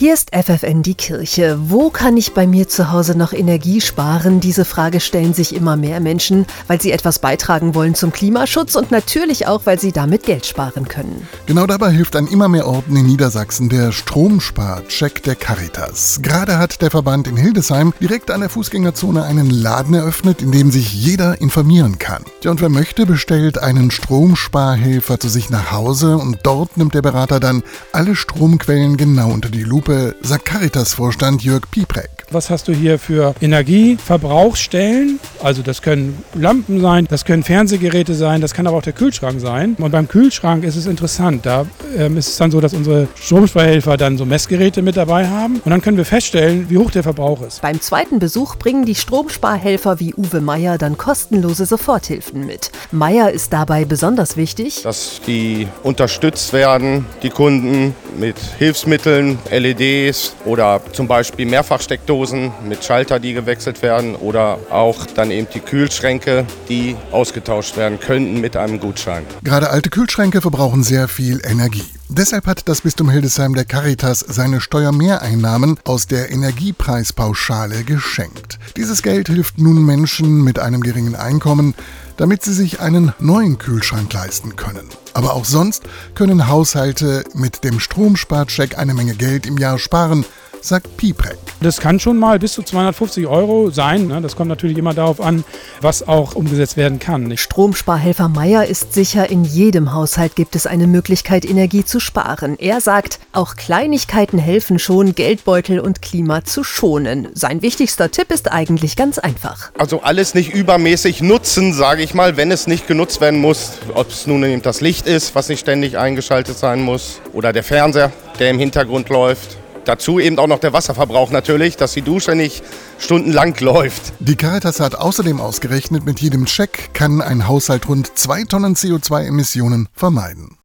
Hier ist FFN die Kirche. Wo kann ich bei mir zu Hause noch Energie sparen? Diese Frage stellen sich immer mehr Menschen, weil sie etwas beitragen wollen zum Klimaschutz und natürlich auch, weil sie damit Geld sparen können. Genau dabei hilft an immer mehr Orten in Niedersachsen der Stromspar-Check der Caritas. Gerade hat der Verband in Hildesheim direkt an der Fußgängerzone einen Laden eröffnet, in dem sich jeder informieren kann. Ja, und wer möchte, bestellt einen Stromsparhelfer zu sich nach Hause und dort nimmt der Berater dann alle Stromquellen genau unter die Lupe Gruppe sagt Caritas-Vorstand Jörg Pieprek. Was hast du hier für Energieverbrauchsstellen? Also das können Lampen sein, das können Fernsehgeräte sein, das kann aber auch der Kühlschrank sein. Und beim Kühlschrank ist es interessant. Da ähm, ist es dann so, dass unsere Stromsparhelfer dann so Messgeräte mit dabei haben. Und dann können wir feststellen, wie hoch der Verbrauch ist. Beim zweiten Besuch bringen die Stromsparhelfer wie Uwe Meier dann kostenlose Soforthilfen mit. Meier ist dabei besonders wichtig, dass die unterstützt werden, die Kunden mit Hilfsmitteln, LEDs oder zum Beispiel Mehrfachsteckdosen Steckdosen mit Schalter, die gewechselt werden oder auch dann eben die Kühlschränke, die ausgetauscht werden könnten mit einem Gutschein. Gerade alte Kühlschränke verbrauchen sehr viel Energie. Deshalb hat das Bistum Hildesheim der Caritas seine Steuermehreinnahmen aus der Energiepreispauschale geschenkt. Dieses Geld hilft nun Menschen mit einem geringen Einkommen, damit sie sich einen neuen Kühlschrank leisten können. Aber auch sonst können Haushalte mit dem Stromsparcheck eine Menge Geld im Jahr sparen, sagt Pieprek. Das kann schon mal bis zu 250 Euro sein. Ne? Das kommt natürlich immer darauf an, was auch umgesetzt werden kann. Stromsparhelfer Meier ist sicher, in jedem Haushalt gibt es eine Möglichkeit, Energie zu sparen. Er sagt, auch Kleinigkeiten helfen schon, Geldbeutel und Klima zu schonen. Sein wichtigster Tipp ist eigentlich ganz einfach. Also alles nicht übermäßig nutzen, sage ich mal, wenn es nicht genutzt werden muss. Ob es nun eben das Licht ist, was nicht ständig eingeschaltet sein muss, oder der Fernseher, der im Hintergrund läuft. Dazu eben auch noch der Wasserverbrauch natürlich, dass die Dusche nicht stundenlang läuft. Die Caritas hat außerdem ausgerechnet, mit jedem Check kann ein Haushalt rund zwei Tonnen CO2-Emissionen vermeiden.